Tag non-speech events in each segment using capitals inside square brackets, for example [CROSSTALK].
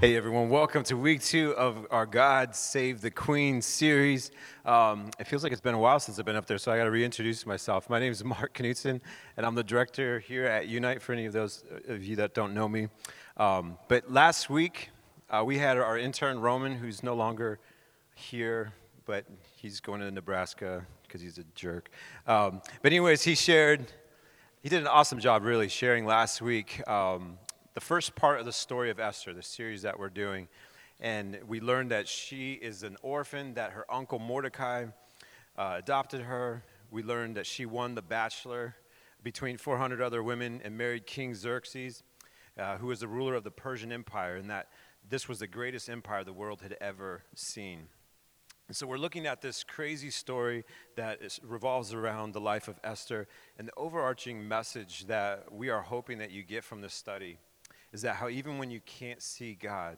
Hey everyone, welcome to week two of our God Save the Queen series. Um, it feels like it's been a while since I've been up there, so I got to reintroduce myself. My name is Mark Knutson, and I'm the director here at Unite for any of those of you that don't know me. Um, but last week, uh, we had our intern Roman, who's no longer here, but he's going to Nebraska because he's a jerk. Um, but, anyways, he shared, he did an awesome job really sharing last week um, the first part of the story of Esther, the series that we're doing. And we learned that she is an orphan, that her uncle Mordecai uh, adopted her. We learned that she won the Bachelor between 400 other women and married King Xerxes, uh, who was the ruler of the Persian Empire, and that this was the greatest empire the world had ever seen. And so we're looking at this crazy story that is, revolves around the life of Esther, and the overarching message that we are hoping that you get from this study is that how even when you can't see God,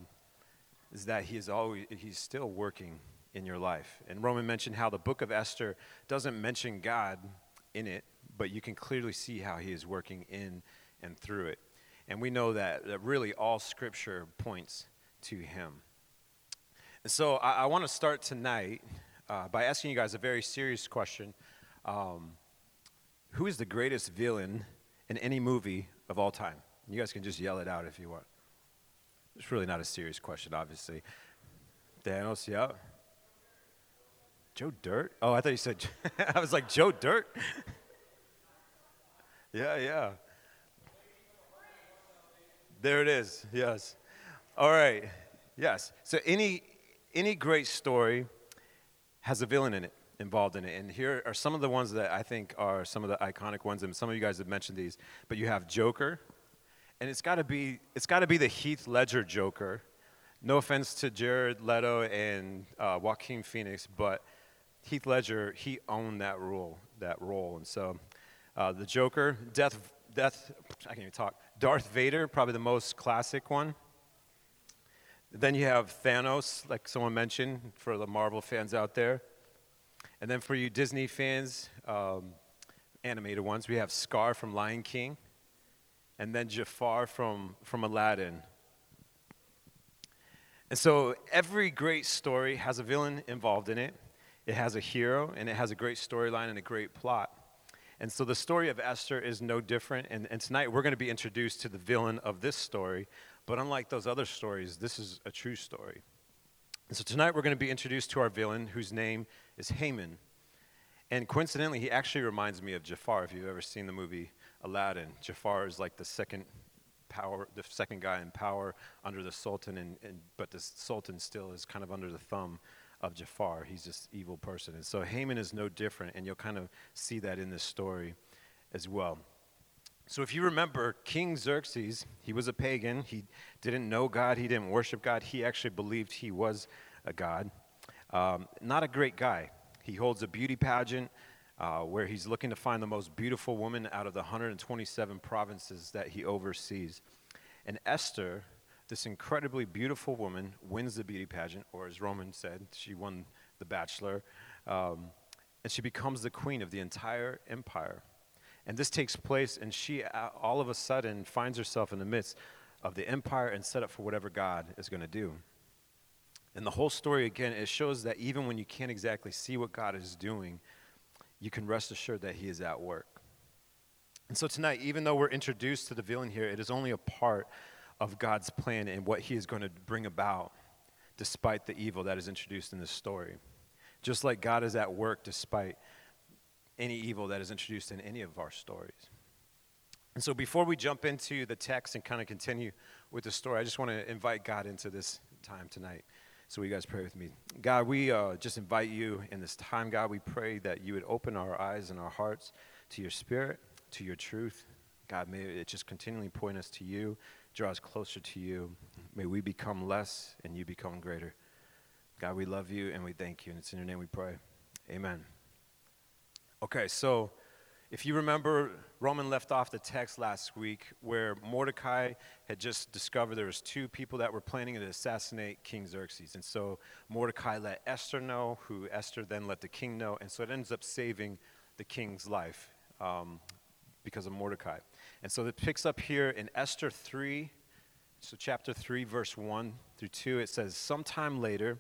is that He is always He's still working in your life. And Roman mentioned how the book of Esther doesn't mention God in it, but you can clearly see how He is working in and through it. And we know that, that really all Scripture points to Him. And so I, I want to start tonight uh, by asking you guys a very serious question. Um, who is the greatest villain in any movie of all time? You guys can just yell it out if you want. It's really not a serious question, obviously. Thanos, yeah. Joe Dirt? Oh, I thought you said, [LAUGHS] I was like, Joe Dirt? [LAUGHS] yeah, yeah. There it is, yes. All right, yes. So any, any great story has a villain in it, involved in it. And here are some of the ones that I think are some of the iconic ones, and some of you guys have mentioned these. But you have Joker, and it's got to be it's got to be the Heath Ledger Joker. No offense to Jared Leto and uh, Joaquin Phoenix, but Heath Ledger he owned that role that role, and so uh, the Joker, Death, Death, I can't even talk. Darth Vader, probably the most classic one. Then you have Thanos, like someone mentioned, for the Marvel fans out there. And then for you Disney fans, um, animated ones, we have Scar from Lion King and then Jafar from, from Aladdin. And so every great story has a villain involved in it. It has a hero, and it has a great storyline and a great plot. And so the story of Esther is no different. And, and tonight we're going to be introduced to the villain of this story. But unlike those other stories, this is a true story. And so tonight we're going to be introduced to our villain, whose name is Haman. And coincidentally, he actually reminds me of Jafar, if you've ever seen the movie Aladdin. Jafar is like the second power, the second guy in power under the Sultan, and, and but the Sultan still is kind of under the thumb of Jafar. He's this evil person, and so Haman is no different, and you'll kind of see that in this story as well. So if you remember, King Xerxes, he was a pagan. He didn't know God. He didn't worship God. He actually believed he was a god. Um, not a great guy. He holds a beauty pageant uh, where he's looking to find the most beautiful woman out of the 127 provinces that he oversees. And Esther, this incredibly beautiful woman, wins the beauty pageant, or as Roman said, she won the bachelor, um, and she becomes the queen of the entire empire. And this takes place, and she uh, all of a sudden finds herself in the midst of the empire and set up for whatever God is going to do. And the whole story, again, it shows that even when you can't exactly see what God is doing, you can rest assured that He is at work. And so tonight, even though we're introduced to the villain here, it is only a part of God's plan and what He is going to bring about despite the evil that is introduced in this story. Just like God is at work despite any evil that is introduced in any of our stories. And so before we jump into the text and kind of continue with the story, I just want to invite God into this time tonight. So, will you guys pray with me? God, we uh, just invite you in this time, God. We pray that you would open our eyes and our hearts to your spirit, to your truth. God, may it just continually point us to you, draw us closer to you. May we become less and you become greater. God, we love you and we thank you. And it's in your name we pray. Amen. Okay, so if you remember, Roman left off the text last week where Mordecai had just discovered there was two people that were planning to assassinate King Xerxes. And so Mordecai let Esther know, who Esther then let the king know. And so it ends up saving the king's life um, because of Mordecai. And so it picks up here in Esther 3, So, chapter 3, verse 1 through 2, it says, Sometime later,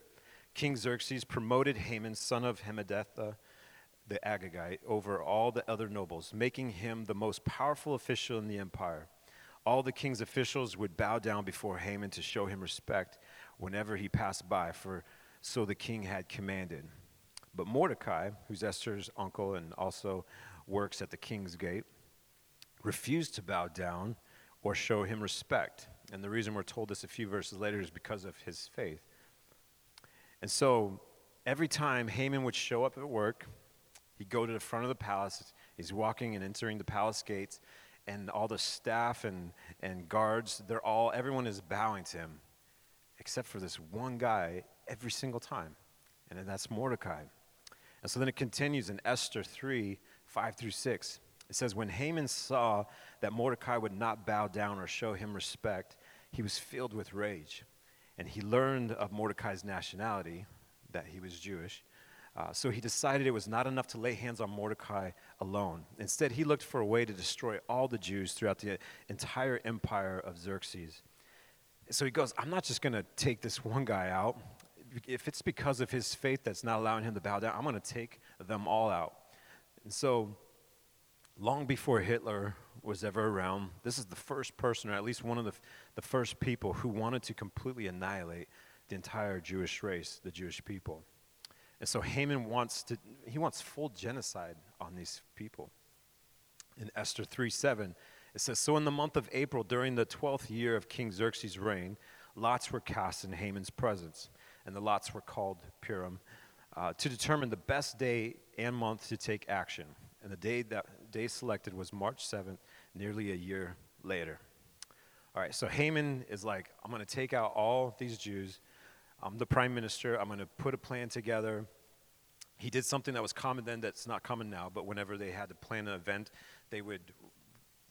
King Xerxes promoted Haman, son of Hammedatha, the Agagite, over all the other nobles, making him the most powerful official in the empire. All the king's officials would bow down before Haman to show him respect whenever he passed by, for so the king had commanded. But Mordecai, who's Esther's uncle and also works at the king's gate, refused to bow down or show him respect. And the reason we're told this a few verses later is because of his faith. And so every time Haman would show up at work, he'd go to the front of the palace. He's walking and entering the palace gates, and all the staff and, and guards, they're all, everyone is bowing to him, except for this one guy every single time. And that's Mordecai. And so then it continues in Esther 3 5 through 6. It says, When Haman saw that Mordecai would not bow down or show him respect, he was filled with rage. And he learned of Mordecai's nationality, that he was Jewish. Uh, so he decided it was not enough to lay hands on Mordecai alone. Instead, he looked for a way to destroy all the Jews throughout the entire empire of Xerxes. So he goes, I'm not just going to take this one guy out. If it's because of his faith that's not allowing him to bow down, I'm going to take them all out. And so, long before Hitler was ever around, this is the first person, or at least one of the, the first people, who wanted to completely annihilate the entire Jewish race, the Jewish people. And so Haman wants to, he wants full genocide on these people. In Esther 3 7, it says, So in the month of April, during the 12th year of King Xerxes' reign, lots were cast in Haman's presence, and the lots were called Purim, uh, to determine the best day and month to take action. And the day that day selected was March 7th, nearly a year later. All right, so Haman is like, I'm going to take out all these Jews. I'm the prime minister. I'm going to put a plan together. He did something that was common then that's not common now, but whenever they had to plan an event, they would,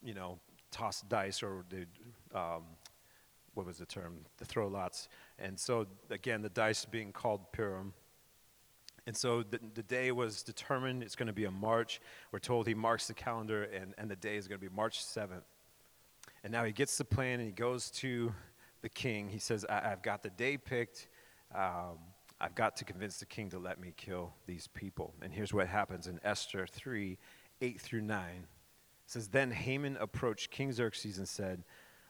you know, toss dice or they um, what was the term? The throw lots. And so, again, the dice being called Purim. And so the, the day was determined. It's going to be a March. We're told he marks the calendar, and, and the day is going to be March 7th. And now he gets the plan and he goes to the king. He says, I, have got the day picked. Um, I've got to convince the king to let me kill these people. And here's what happens in Esther 3 8 through 9. It says, Then Haman approached King Xerxes and said,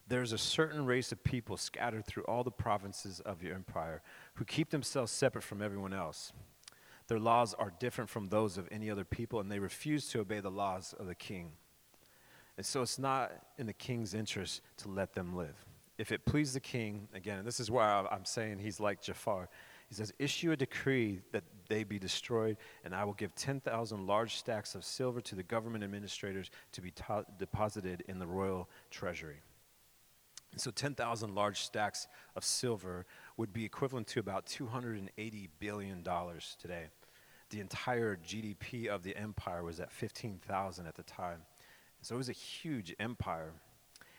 There's a certain race of people scattered through all the provinces of your empire who keep themselves separate from everyone else. Their laws are different from those of any other people, and they refuse to obey the laws of the king. And so it's not in the king's interest to let them live. If it please the king, again, and this is why I'm saying he's like Jafar, he says, Issue a decree that they be destroyed, and I will give 10,000 large stacks of silver to the government administrators to be ta- deposited in the royal treasury. And so 10,000 large stacks of silver would be equivalent to about $280 billion today the entire GDP of the empire was at 15,000 at the time. So it was a huge empire.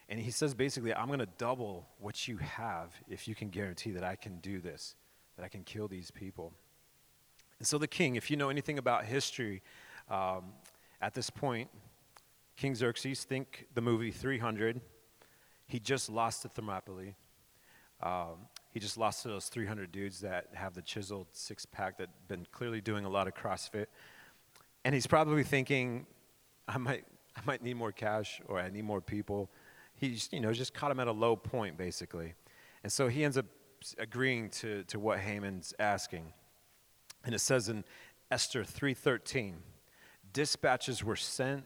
And he says basically, I'm going to double what you have if you can guarantee that I can do this, that I can kill these people. And so the king, if you know anything about history, um, at this point, King Xerxes, think the movie 300, he just lost to Thermopylae. Um, he just lost to those 300 dudes that have the chiseled six pack that been clearly doing a lot of CrossFit. And he's probably thinking, I might, I might need more cash or I need more people. He's, you know, just caught him at a low point, basically. And so he ends up agreeing to, to what Haman's asking. And it says in Esther 3.13, dispatches were sent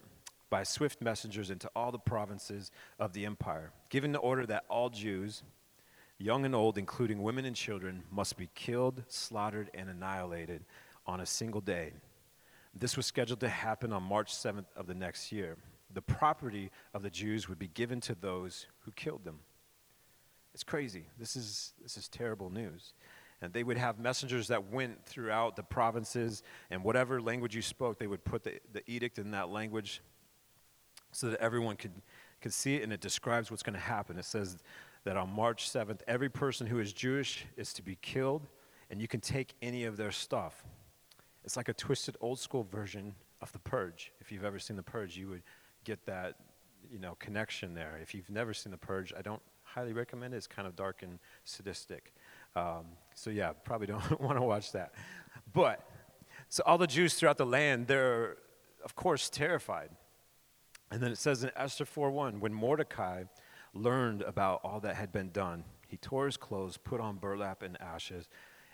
by swift messengers into all the provinces of the empire, giving the order that all Jews – young and old, including women and children, must be killed, slaughtered, and annihilated on a single day. This was scheduled to happen on March 7th of the next year. The property of the Jews would be given to those who killed them. It's crazy. This is, this is terrible news. And they would have messengers that went throughout the provinces, and whatever language you spoke, they would put the, the edict in that language so that everyone could, could see it, and it describes what's going to happen. It says, that on March 7th, every person who is Jewish is to be killed, and you can take any of their stuff. It's like a twisted old school version of The Purge. If you've ever seen The Purge, you would get that you know, connection there. If you've never seen The Purge, I don't highly recommend it. It's kind of dark and sadistic. Um, so, yeah, probably [LAUGHS] don't want to watch that. But, so all the Jews throughout the land, they're, of course, terrified. And then it says in Esther 4:1, when Mordecai learned about all that had been done, he tore his clothes, put on burlap and ashes,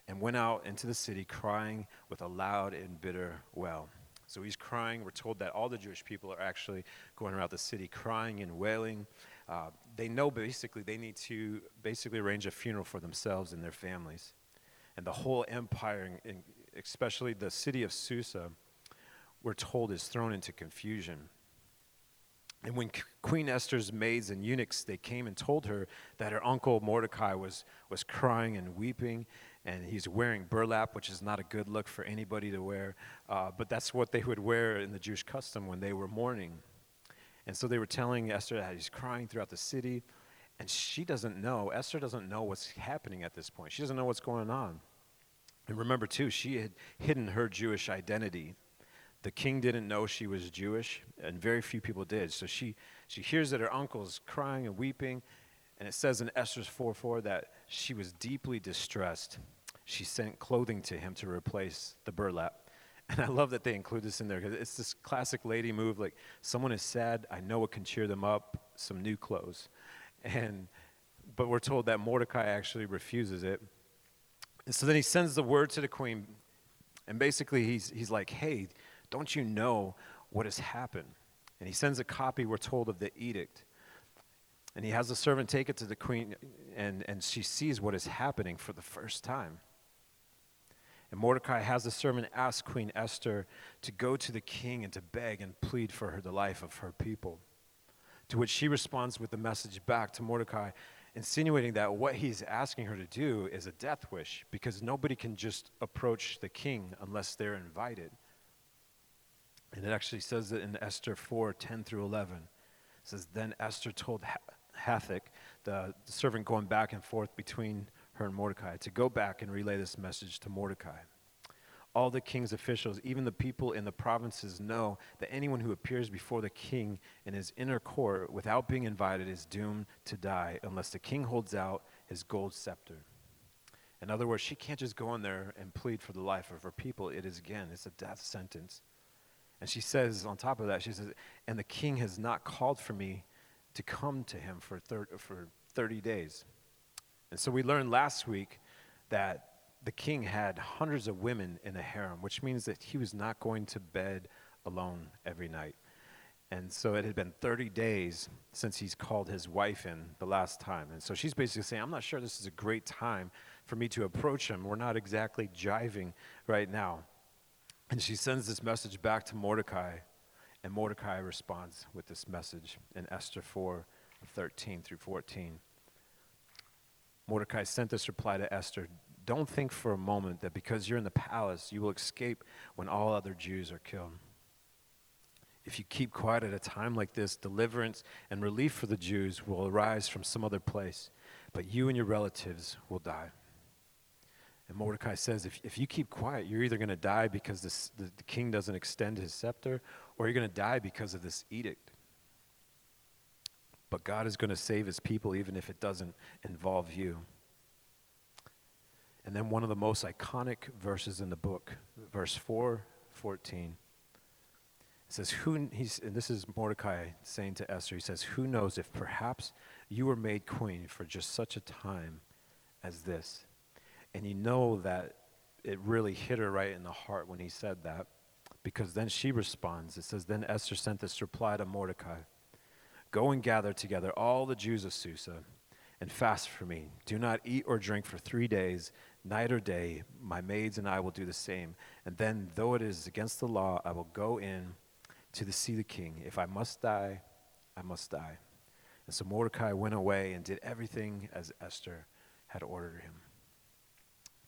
and went out into the city crying with a loud and bitter wail. So he's crying. We're told that all the Jewish people are actually going around the city crying and wailing. Uh, they know basically they need to basically arrange a funeral for themselves and their families. And the whole empire, especially the city of Susa, we're told is thrown into confusion. And when Queen Esther's maids and eunuchs, they came and told her that her uncle Mordecai was, was crying and weeping, and he's wearing burlap, which is not a good look for anybody to wear, uh, but that's what they would wear in the Jewish custom when they were mourning. And so they were telling Esther that he's crying throughout the city, and she doesn't know, Esther doesn't know what's happening at this point. She doesn't know what's going on. And remember, too, she had hidden her Jewish identity the king didn't know she was Jewish, and very few people did. So she, she hears that her uncle's crying and weeping, and it says in Esther's 4 4 that she was deeply distressed. She sent clothing to him to replace the burlap. [LAUGHS] And I love that they include this in there because it's this classic lady move like, someone is sad, I know what can cheer them up, some new clothes. [LAUGHS] And, but we're told that Mordecai actually refuses it. And so then he sends the word to the queen, and basically he's, he's like, hey, don't you know what has happened? And he sends a copy, we're told, of the edict. And he has the servant take it to the queen, and, and she sees what is happening for the first time. And Mordecai has the servant ask Queen Esther to go to the king and to beg and plead for her, the life of her people. To which she responds with a message back to Mordecai, insinuating that what he's asking her to do is a death wish because nobody can just approach the king unless they're invited. And it actually says it in Esther 4 10 through 11. It says, Then Esther told Hathach, the, the servant going back and forth between her and Mordecai, to go back and relay this message to Mordecai. All the king's officials, even the people in the provinces, know that anyone who appears before the king in his inner court without being invited is doomed to die unless the king holds out his gold scepter. In other words, she can't just go in there and plead for the life of her people. It is, again, it's a death sentence. And she says, on top of that, she says, and the king has not called for me to come to him for, thir- for 30 days. And so we learned last week that the king had hundreds of women in a harem, which means that he was not going to bed alone every night. And so it had been 30 days since he's called his wife in the last time. And so she's basically saying, I'm not sure this is a great time for me to approach him. We're not exactly jiving right now. And she sends this message back to Mordecai, and Mordecai responds with this message in Esther 4 13 through 14. Mordecai sent this reply to Esther Don't think for a moment that because you're in the palace, you will escape when all other Jews are killed. If you keep quiet at a time like this, deliverance and relief for the Jews will arise from some other place, but you and your relatives will die. And Mordecai says, if, if you keep quiet, you're either going to die because this, the, the king doesn't extend his scepter, or you're going to die because of this edict. But God is going to save his people even if it doesn't involve you. And then one of the most iconic verses in the book, verse 4 14. It says, Who, he's, and this is Mordecai saying to Esther, he says, Who knows if perhaps you were made queen for just such a time as this? And you know that it really hit her right in the heart when he said that, because then she responds. It says, Then Esther sent this reply to Mordecai Go and gather together all the Jews of Susa and fast for me. Do not eat or drink for three days, night or day. My maids and I will do the same. And then, though it is against the law, I will go in to the, see the king. If I must die, I must die. And so Mordecai went away and did everything as Esther had ordered him.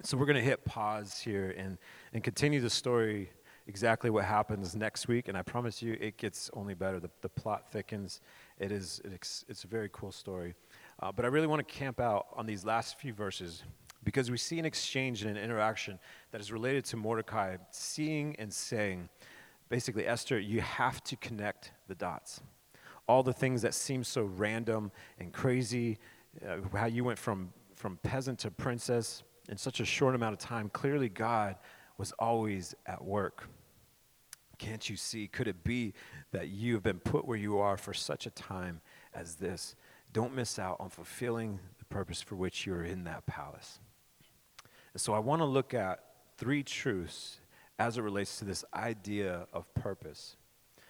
So we're going to hit pause here and, and continue the story exactly what happens next week. And I promise you, it gets only better. The, the plot thickens. It is, it's, it's a very cool story. Uh, but I really want to camp out on these last few verses because we see an exchange and an interaction that is related to Mordecai seeing and saying, basically, Esther, you have to connect the dots. All the things that seem so random and crazy uh, how you went from, from peasant to princess in such a short amount of time. Clearly, God was always at work. Can't you see? Could it be that you have been put where you are for such a time as this? Don't miss out on fulfilling the purpose for which you're in that palace. And so I want to look at three truths as it relates to this idea of purpose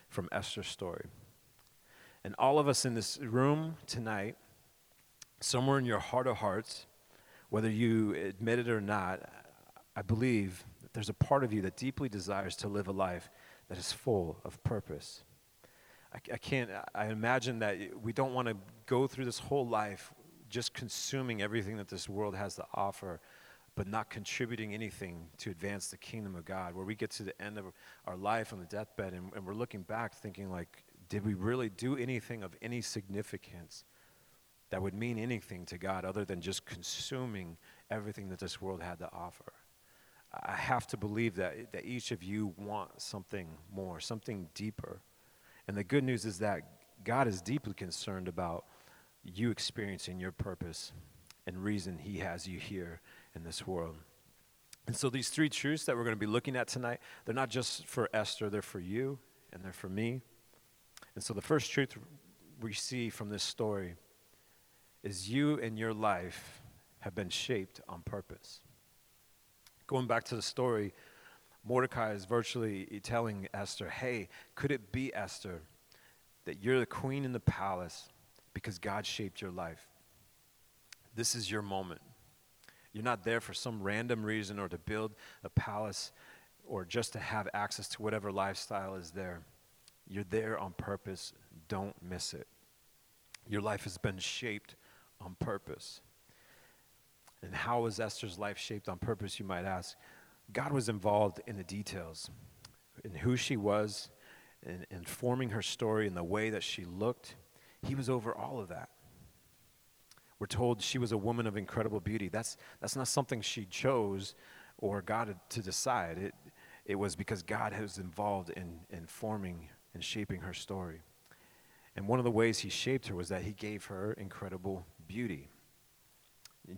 from Esther's story. And all of us in this room tonight, somewhere in your heart of hearts, whether you admit it or not, I believe there's a part of you that deeply desires to live a life that is full of purpose. I, I can't, I imagine that we don't want to go through this whole life just consuming everything that this world has to offer, but not contributing anything to advance the kingdom of God, where we get to the end of our life on the deathbed and, and we're looking back thinking, like, did we really do anything of any significance that would mean anything to God other than just consuming everything that this world had to offer? I have to believe that, that each of you want something more, something deeper. And the good news is that God is deeply concerned about you experiencing your purpose and reason He has you here in this world. And so, these three truths that we're going to be looking at tonight, they're not just for Esther, they're for you and they're for me. And so, the first truth we see from this story is you and your life have been shaped on purpose. Going back to the story, Mordecai is virtually telling Esther, hey, could it be, Esther, that you're the queen in the palace because God shaped your life? This is your moment. You're not there for some random reason or to build a palace or just to have access to whatever lifestyle is there. You're there on purpose. Don't miss it. Your life has been shaped on purpose. And how was Esther's life shaped on purpose, you might ask? God was involved in the details, in who she was, in, in forming her story, in the way that she looked. He was over all of that. We're told she was a woman of incredible beauty. That's, that's not something she chose or God to decide. It, it was because God was involved in, in forming and shaping her story. And one of the ways he shaped her was that he gave her incredible beauty.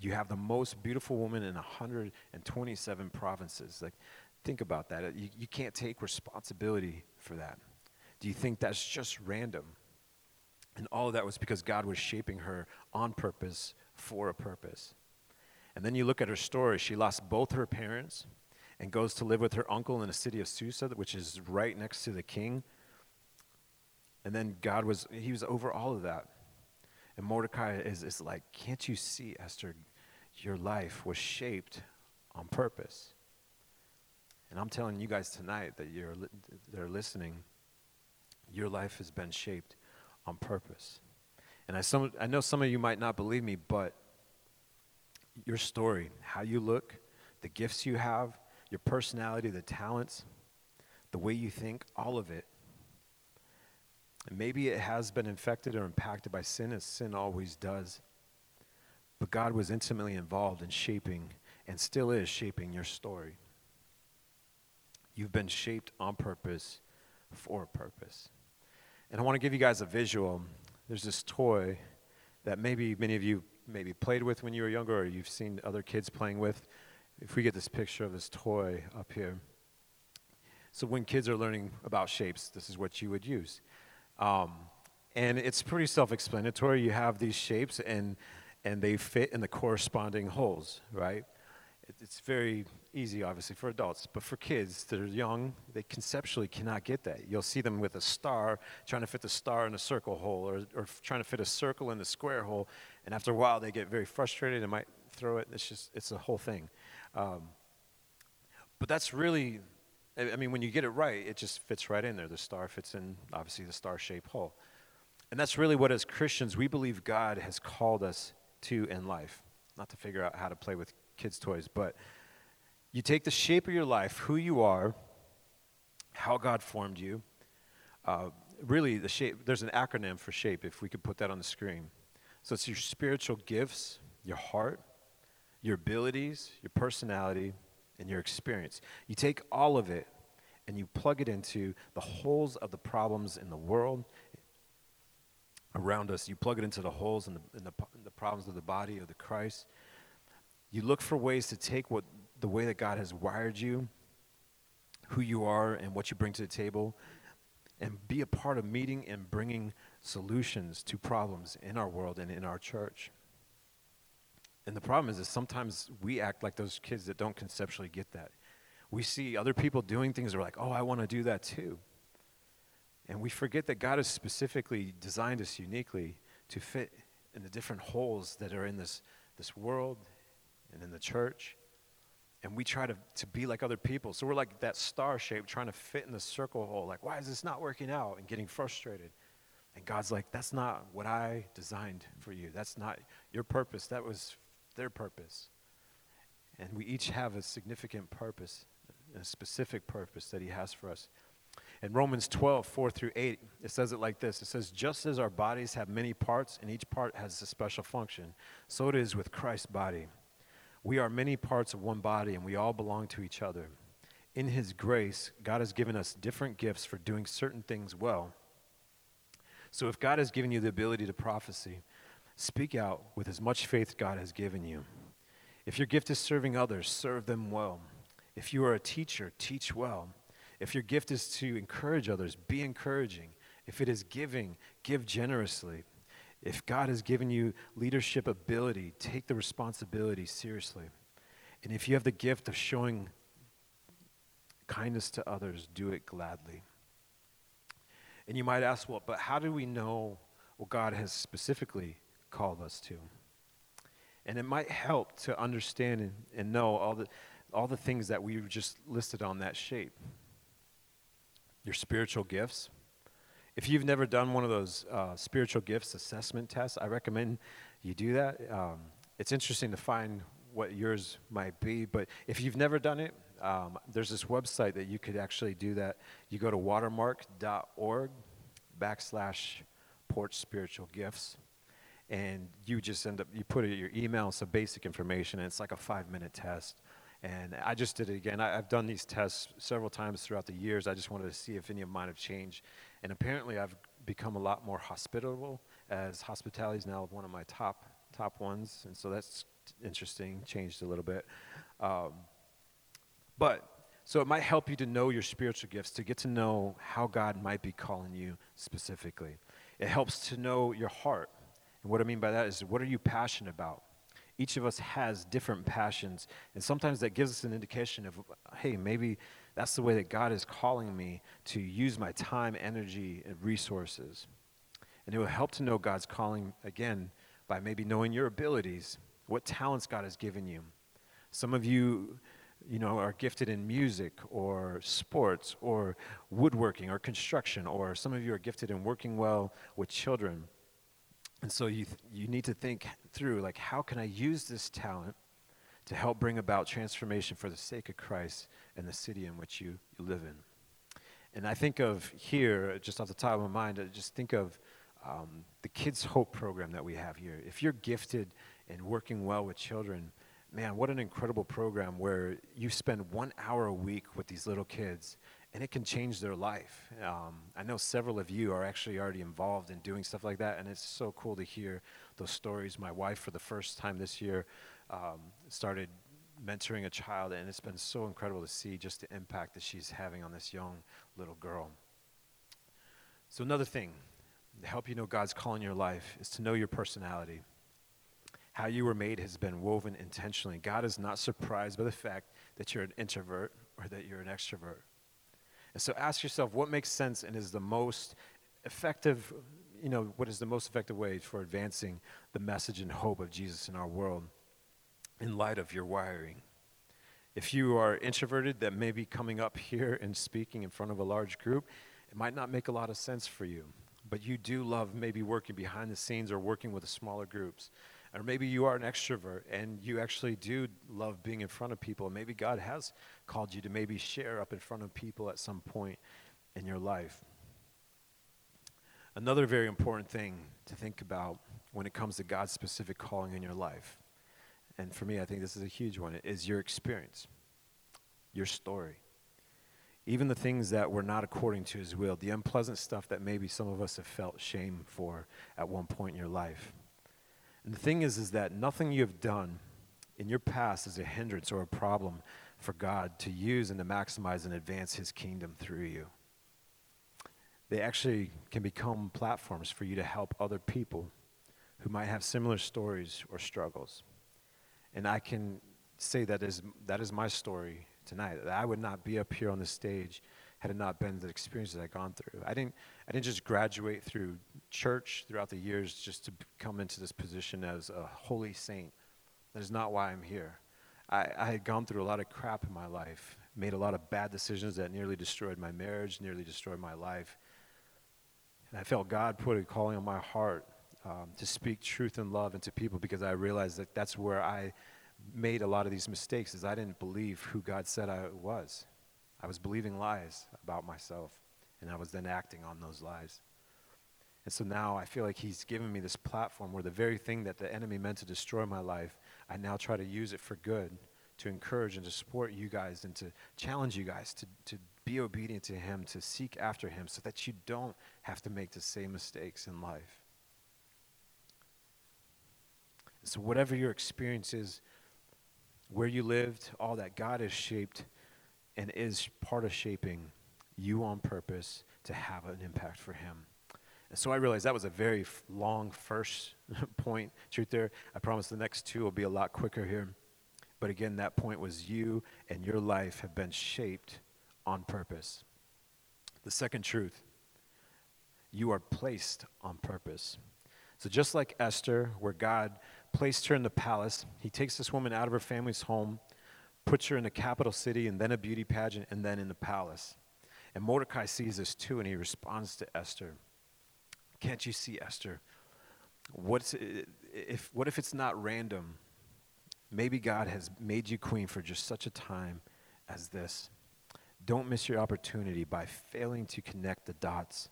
You have the most beautiful woman in 127 provinces. Like, think about that. You, you can't take responsibility for that. Do you think that's just random? And all of that was because God was shaping her on purpose for a purpose. And then you look at her story. She lost both her parents and goes to live with her uncle in the city of Susa, which is right next to the king. And then God was, he was over all of that. And Mordecai is, is like, Can't you see, Esther? Your life was shaped on purpose. And I'm telling you guys tonight that you're they're listening, your life has been shaped on purpose. And I, some, I know some of you might not believe me, but your story, how you look, the gifts you have, your personality, the talents, the way you think, all of it and maybe it has been infected or impacted by sin, as sin always does. But God was intimately involved in shaping and still is shaping your story. You've been shaped on purpose for a purpose. And I want to give you guys a visual. There's this toy that maybe many of you maybe played with when you were younger or you've seen other kids playing with. If we get this picture of this toy up here. So when kids are learning about shapes, this is what you would use. Um, and it's pretty self-explanatory. You have these shapes, and and they fit in the corresponding holes, right? It's very easy, obviously, for adults, but for kids that are young, they conceptually cannot get that. You'll see them with a star, trying to fit the star in a circle hole, or, or trying to fit a circle in the square hole, and after a while, they get very frustrated and might throw it. It's just, it's a whole thing. Um, but that's really I mean, when you get it right, it just fits right in there. The star fits in, obviously, the star shaped hole. And that's really what, as Christians, we believe God has called us to in life. Not to figure out how to play with kids' toys, but you take the shape of your life, who you are, how God formed you. Uh, really, the shape, there's an acronym for shape, if we could put that on the screen. So it's your spiritual gifts, your heart, your abilities, your personality, and your experience. You take all of it and you plug it into the holes of the problems in the world, around us. You plug it into the holes in the, the, the problems of the body of the Christ. You look for ways to take what the way that God has wired you, who you are, and what you bring to the table, and be a part of meeting and bringing solutions to problems in our world and in our church. And the problem is that sometimes we act like those kids that don't conceptually get that. We see other people doing things, we're like, oh, I want to do that too. And we forget that God has specifically designed us uniquely to fit in the different holes that are in this, this world and in the church. And we try to, to be like other people. So we're like that star shape trying to fit in the circle hole. Like, why is this not working out? And getting frustrated. And God's like, that's not what I designed for you. That's not your purpose. That was their purpose. And we each have a significant purpose, a specific purpose that He has for us. In Romans 12, 4 through 8, it says it like this It says, Just as our bodies have many parts and each part has a special function, so it is with Christ's body. We are many parts of one body and we all belong to each other. In His grace, God has given us different gifts for doing certain things well. So if God has given you the ability to prophecy, speak out with as much faith God has given you. If your gift is serving others, serve them well. If you are a teacher, teach well. If your gift is to encourage others, be encouraging. If it is giving, give generously. If God has given you leadership ability, take the responsibility seriously. And if you have the gift of showing kindness to others, do it gladly. And you might ask, well, but how do we know what God has specifically called us to? And it might help to understand and, and know all the, all the things that we just listed on that shape your spiritual gifts. If you've never done one of those uh, spiritual gifts assessment tests, I recommend you do that. Um, it's interesting to find what yours might be, but if you've never done it, um, there's this website that you could actually do that. You go to watermark.org backslash porch spiritual gifts, and you just end up, you put your email, some basic information, and it's like a five minute test. And I just did it again. I, have done these tests several times throughout the years. I just wanted to see if any of mine have changed. And apparently, I've become a lot more hospitable, as hospitality is now one of my top top ones. And so that's interesting. Changed a little bit. Um, but so it might help you to know your spiritual gifts, to get to know how God might be calling you specifically. It helps to know your heart. And what I mean by that is, what are you passionate about? each of us has different passions. And sometimes that gives us an indication of, hey, maybe that's the way that God is calling me to use my time, energy, and resources. And it will help to know God's calling, again, by maybe knowing your abilities, what talents God has given you. Some of you, you know, are gifted in music or sports or woodworking or construction, or some of you are gifted in working well with children. And so you, th- you need to think through like, how can I use this talent to help bring about transformation for the sake of Christ and the city in which you, you live in? And I think of here, just off the top of my mind, I just think of um, the Kids Hope program that we have here. If you're gifted and working well with children, man, what an incredible program where you spend one hour a week with these little kids and it can change their life. Um, I know several of you are actually already involved in doing stuff like that, and it's so cool to hear those stories. My wife, for the first time this year, um, started mentoring a child, and it's been so incredible to see just the impact that she's having on this young little girl. So, another thing to help you know God's call in your life is to know your personality. How you were made has been woven intentionally. God is not surprised by the fact that you're an introvert or that you're an extrovert. And so ask yourself what makes sense and is the most effective, you know, what is the most effective way for advancing the message and hope of Jesus in our world in light of your wiring. If you are introverted, that may be coming up here and speaking in front of a large group, it might not make a lot of sense for you. But you do love maybe working behind the scenes or working with the smaller groups. Or maybe you are an extrovert and you actually do love being in front of people. Maybe God has called you to maybe share up in front of people at some point in your life. Another very important thing to think about when it comes to God's specific calling in your life, and for me, I think this is a huge one, is your experience, your story. even the things that were not according to his will, the unpleasant stuff that maybe some of us have felt shame for at one point in your life. And the thing is, is that nothing you have done in your past is a hindrance or a problem for God to use and to maximize and advance his kingdom through you. They actually can become platforms for you to help other people who might have similar stories or struggles. And I can say that is, that is my story tonight. I would not be up here on the stage had it not been the experiences I'd gone through. I didn't, I didn't just graduate through church throughout the years just to come into this position as a holy saint. That is not why I'm here. I, I had gone through a lot of crap in my life, made a lot of bad decisions that nearly destroyed my marriage, nearly destroyed my life. And I felt God put a calling on my heart um, to speak truth and love into people because I realized that that's where I made a lot of these mistakes is I didn't believe who God said I was. I was believing lies about myself, and I was then acting on those lies. And so now I feel like He's given me this platform where the very thing that the enemy meant to destroy my life, I now try to use it for good, to encourage and to support you guys and to challenge you guys to, to be obedient to Him, to seek after Him, so that you don't have to make the same mistakes in life. So, whatever your experience is, where you lived, all that, God has shaped and is part of shaping you on purpose to have an impact for Him. And so I realized that was a very f- long first [LAUGHS] point, truth there. I promise the next two will be a lot quicker here. But again, that point was you and your life have been shaped on purpose. The second truth, you are placed on purpose. So just like Esther, where God placed her in the palace. He takes this woman out of her family's home, puts her in the capital city, and then a beauty pageant, and then in the palace. And Mordecai sees this too, and he responds to Esther. Can't you see, Esther? What's if, what if it's not random? Maybe God has made you queen for just such a time as this. Don't miss your opportunity by failing to connect the dots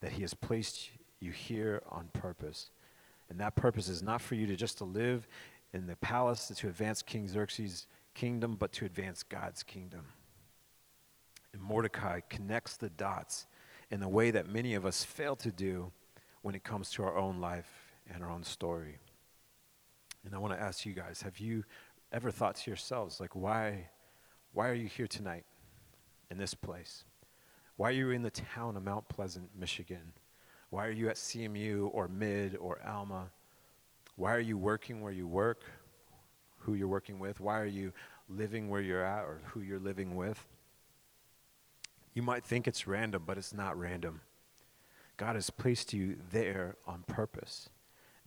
that He has placed you here on purpose. And that purpose is not for you to just to live in the palace to advance King Xerxes' kingdom, but to advance God's kingdom. And Mordecai connects the dots in a way that many of us fail to do when it comes to our own life and our own story. And I want to ask you guys, have you ever thought to yourselves, like, why, why are you here tonight in this place? Why are you in the town of Mount Pleasant, Michigan? Why are you at CMU or Mid or Alma? Why are you working where you work? Who you're working with? Why are you living where you're at or who you're living with? You might think it's random, but it's not random. God has placed you there on purpose.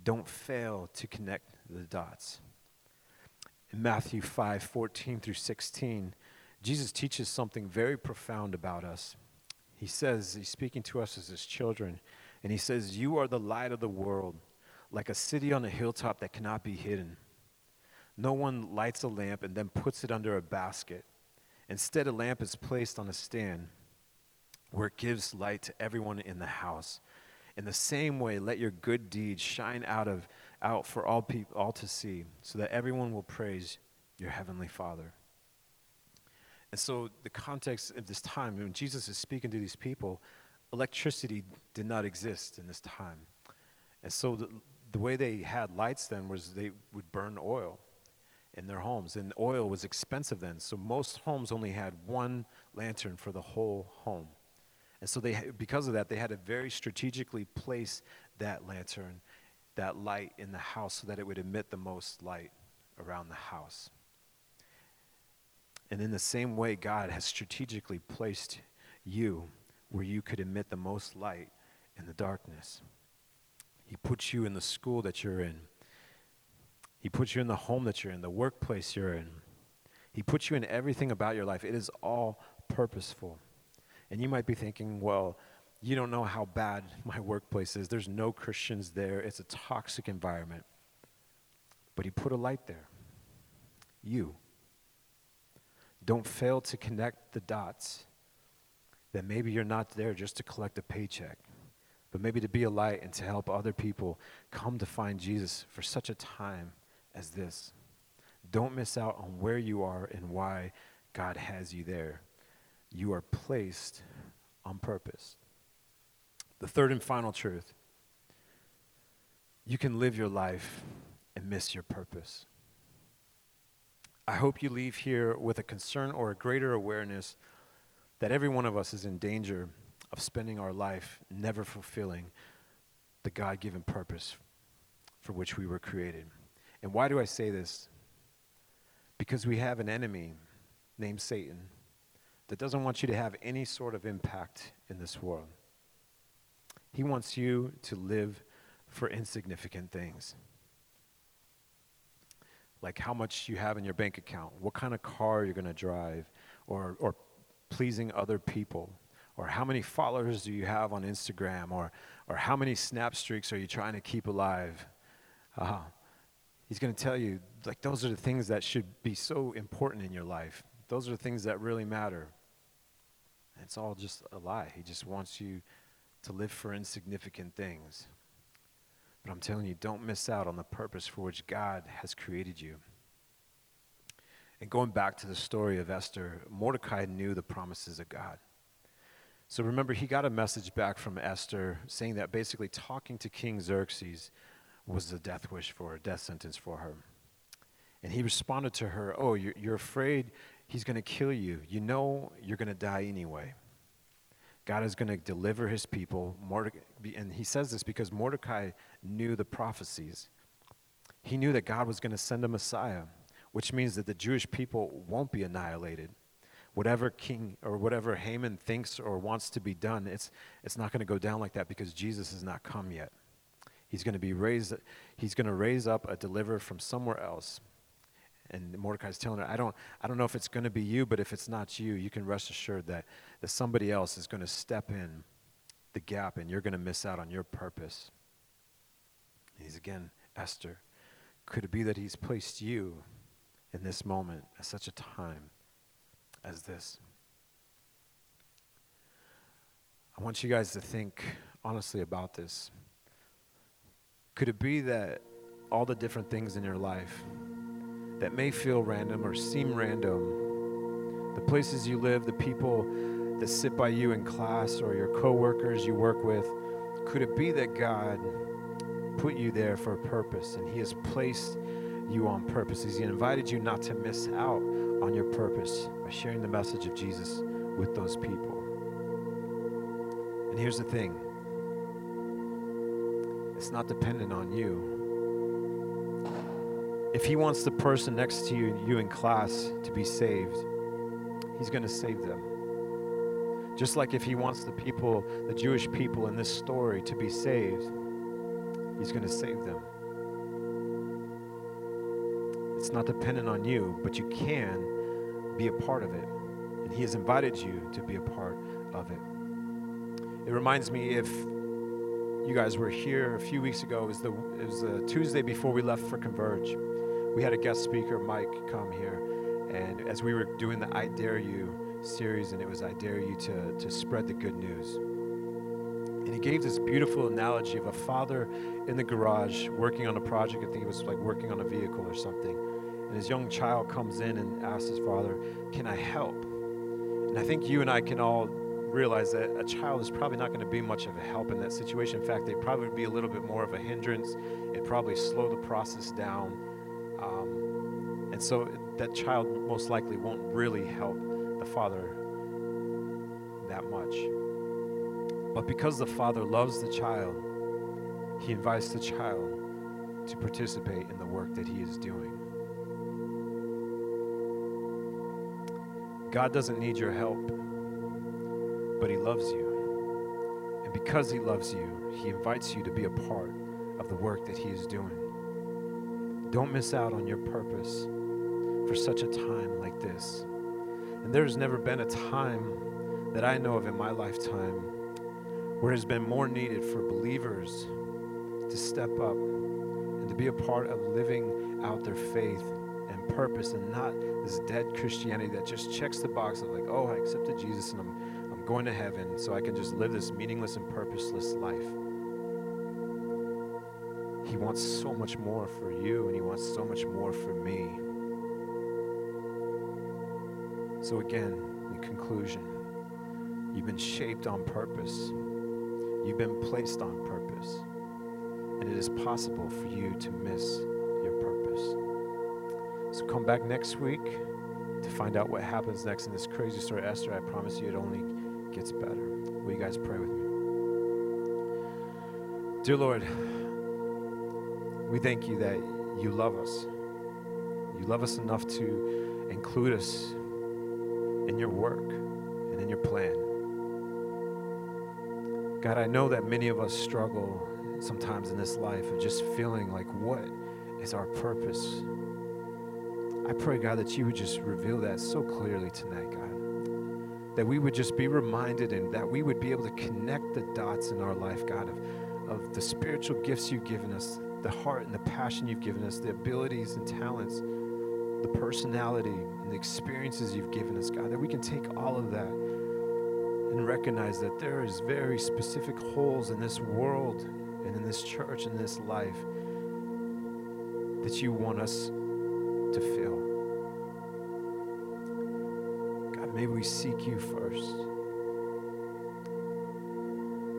Don't fail to connect the dots. In Matthew 5 14 through 16, Jesus teaches something very profound about us. He says, He's speaking to us as His children. And he says, You are the light of the world, like a city on a hilltop that cannot be hidden. No one lights a lamp and then puts it under a basket. Instead, a lamp is placed on a stand where it gives light to everyone in the house. In the same way, let your good deeds shine out, of, out for all, people, all to see, so that everyone will praise your heavenly Father. And so, the context of this time, when Jesus is speaking to these people, electricity did not exist in this time. And so the, the way they had lights then was they would burn oil in their homes. And oil was expensive then. So most homes only had one lantern for the whole home. And so they, because of that, they had to very strategically place that lantern, that light in the house so that it would emit the most light around the house. And in the same way, God has strategically placed you where you could emit the most light in the darkness. He puts you in the school that you're in. He puts you in the home that you're in, the workplace you're in. He puts you in everything about your life. It is all purposeful. And you might be thinking, well, you don't know how bad [LAUGHS] my workplace is. There's no Christians there. It's a toxic environment. But he put a light there. You. Don't fail to connect the dots that maybe you're not there just to collect a paycheck, but maybe to be a light and to help other people come to find Jesus for such a time as this. Don't miss out on where you are and why God has you there. you are placed on purpose. The third and final truth you can live your life and miss your purpose. I hope you leave here with a concern or a greater awareness that every one of us is in danger of spending our life never fulfilling the God given purpose for which we were created. And why do I say this? Because we have an enemy named Satan that doesn't want you to have any sort of impact in this world. He wants you to live for insignificant things. Like how much you have in your bank account, what kind of car you're going to drive, or, or pleasing other people, or how many followers do you have on Instagram, or, or how many snap streaks are you trying to keep alive. Uh, he's going to tell you, like, those are the things that should be so important in your life. Those are the things that really matter. It's all just a lie. He just wants you to live for insignificant things. But I'm telling you, don't miss out on the purpose for which God has created you. And going back to the story of Esther, Mordecai knew the promises of God. So remember, he got a message back from Esther saying that basically talking to King Xerxes was a death wish for a death sentence for her. And he responded to her, Oh, you're, you're afraid he's going to kill you. You know you're going to die anyway. God is going to deliver his people. And he says this because Mordecai knew the prophecies. He knew that God was going to send a Messiah, which means that the Jewish people won't be annihilated. Whatever king or whatever Haman thinks or wants to be done, it's, it's not going to go down like that because Jesus has not come yet. He's going to be raised, he's going to raise up a deliverer from somewhere else. And Mordecai's telling her, I don't, I don't know if it's going to be you, but if it's not you, you can rest assured that, that somebody else is going to step in the gap and you're going to miss out on your purpose. He's again, Esther. Could it be that he's placed you in this moment at such a time as this? I want you guys to think honestly about this. Could it be that all the different things in your life that may feel random or seem random, the places you live, the people that sit by you in class or your coworkers you work with, could it be that God put you there for a purpose and He has placed you on purpose? He's invited you not to miss out on your purpose by sharing the message of Jesus with those people. And here's the thing it's not dependent on you if he wants the person next to you, you in class, to be saved, he's going to save them. Just like if he wants the people, the Jewish people in this story to be saved, he's going to save them. It's not dependent on you, but you can be a part of it. And he has invited you to be a part of it. It reminds me if you guys were here a few weeks ago, it was the, it was the Tuesday before we left for Converge we had a guest speaker, Mike, come here, and as we were doing the I Dare You series, and it was I Dare You to, to spread the good news. And he gave this beautiful analogy of a father in the garage working on a project. I think he was like working on a vehicle or something. And his young child comes in and asks his father, Can I help? And I think you and I can all realize that a child is probably not going to be much of a help in that situation. In fact, they'd probably be a little bit more of a hindrance. It'd probably slow the process down. Um, and so that child most likely won't really help the father that much. But because the father loves the child, he invites the child to participate in the work that he is doing. God doesn't need your help, but he loves you. And because he loves you, he invites you to be a part of the work that he is doing. Don't miss out on your purpose for such a time like this. And there's never been a time that I know of in my lifetime where it has been more needed for believers to step up and to be a part of living out their faith and purpose and not this dead Christianity that just checks the box of like, oh, I accepted Jesus and I'm going to heaven so I can just live this meaningless and purposeless life. He wants so much more for you, and He wants so much more for me. So, again, in conclusion, You've been shaped on purpose. You've been placed on purpose. And it is possible for you to miss your purpose. So come back next week to find out what happens next in this crazy story. Esther, I promise you it only gets better. Will you guys pray with me? Dear Lord, we thank you that you love us. You love us enough to include us in your work and in your plan. God, I know that many of us struggle sometimes in this life of just feeling like, what is our purpose? I pray, God, that you would just reveal that so clearly tonight, God. That we would just be reminded and that we would be able to connect the dots in our life, God, of, of the spiritual gifts you've given us, the heart and the passion you've given us, the abilities and talents, the personality and the experiences you've given us, God, that we can take all of that and recognize that there is very specific holes in this world and in this church and this life that you want us to fill. May we seek you first.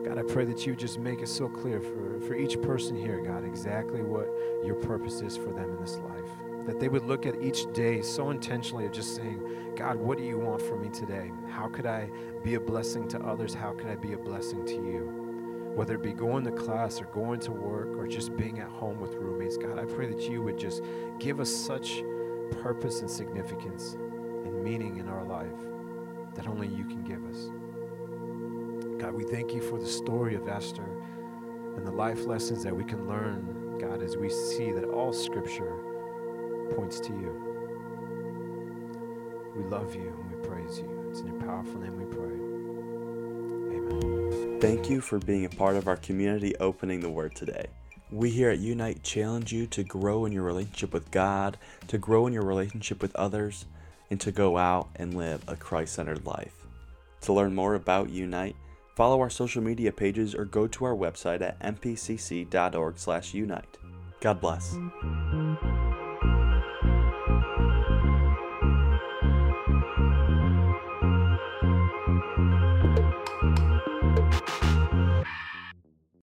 God, I pray that you just make it so clear for, for each person here, God, exactly what your purpose is for them in this life. That they would look at each day so intentionally of just saying, God, what do you want from me today? How could I be a blessing to others? How could I be a blessing to you? Whether it be going to class or going to work or just being at home with roommates, God, I pray that you would just give us such purpose and significance and meaning in our life that only you can give us. God, we thank you for the story of Esther and the life lessons that we can learn, God, as we see that all scripture points to you. We love you and we praise you. It's in your powerful name we pray. Amen. Thank you for being a part of our community opening the Word today. We here at Unite challenge you to grow in your relationship with God, to grow in your relationship with others, and to go out and live a Christ centered life. To learn more about Unite, follow our social media pages or go to our website at mpcc.org/unite. God bless.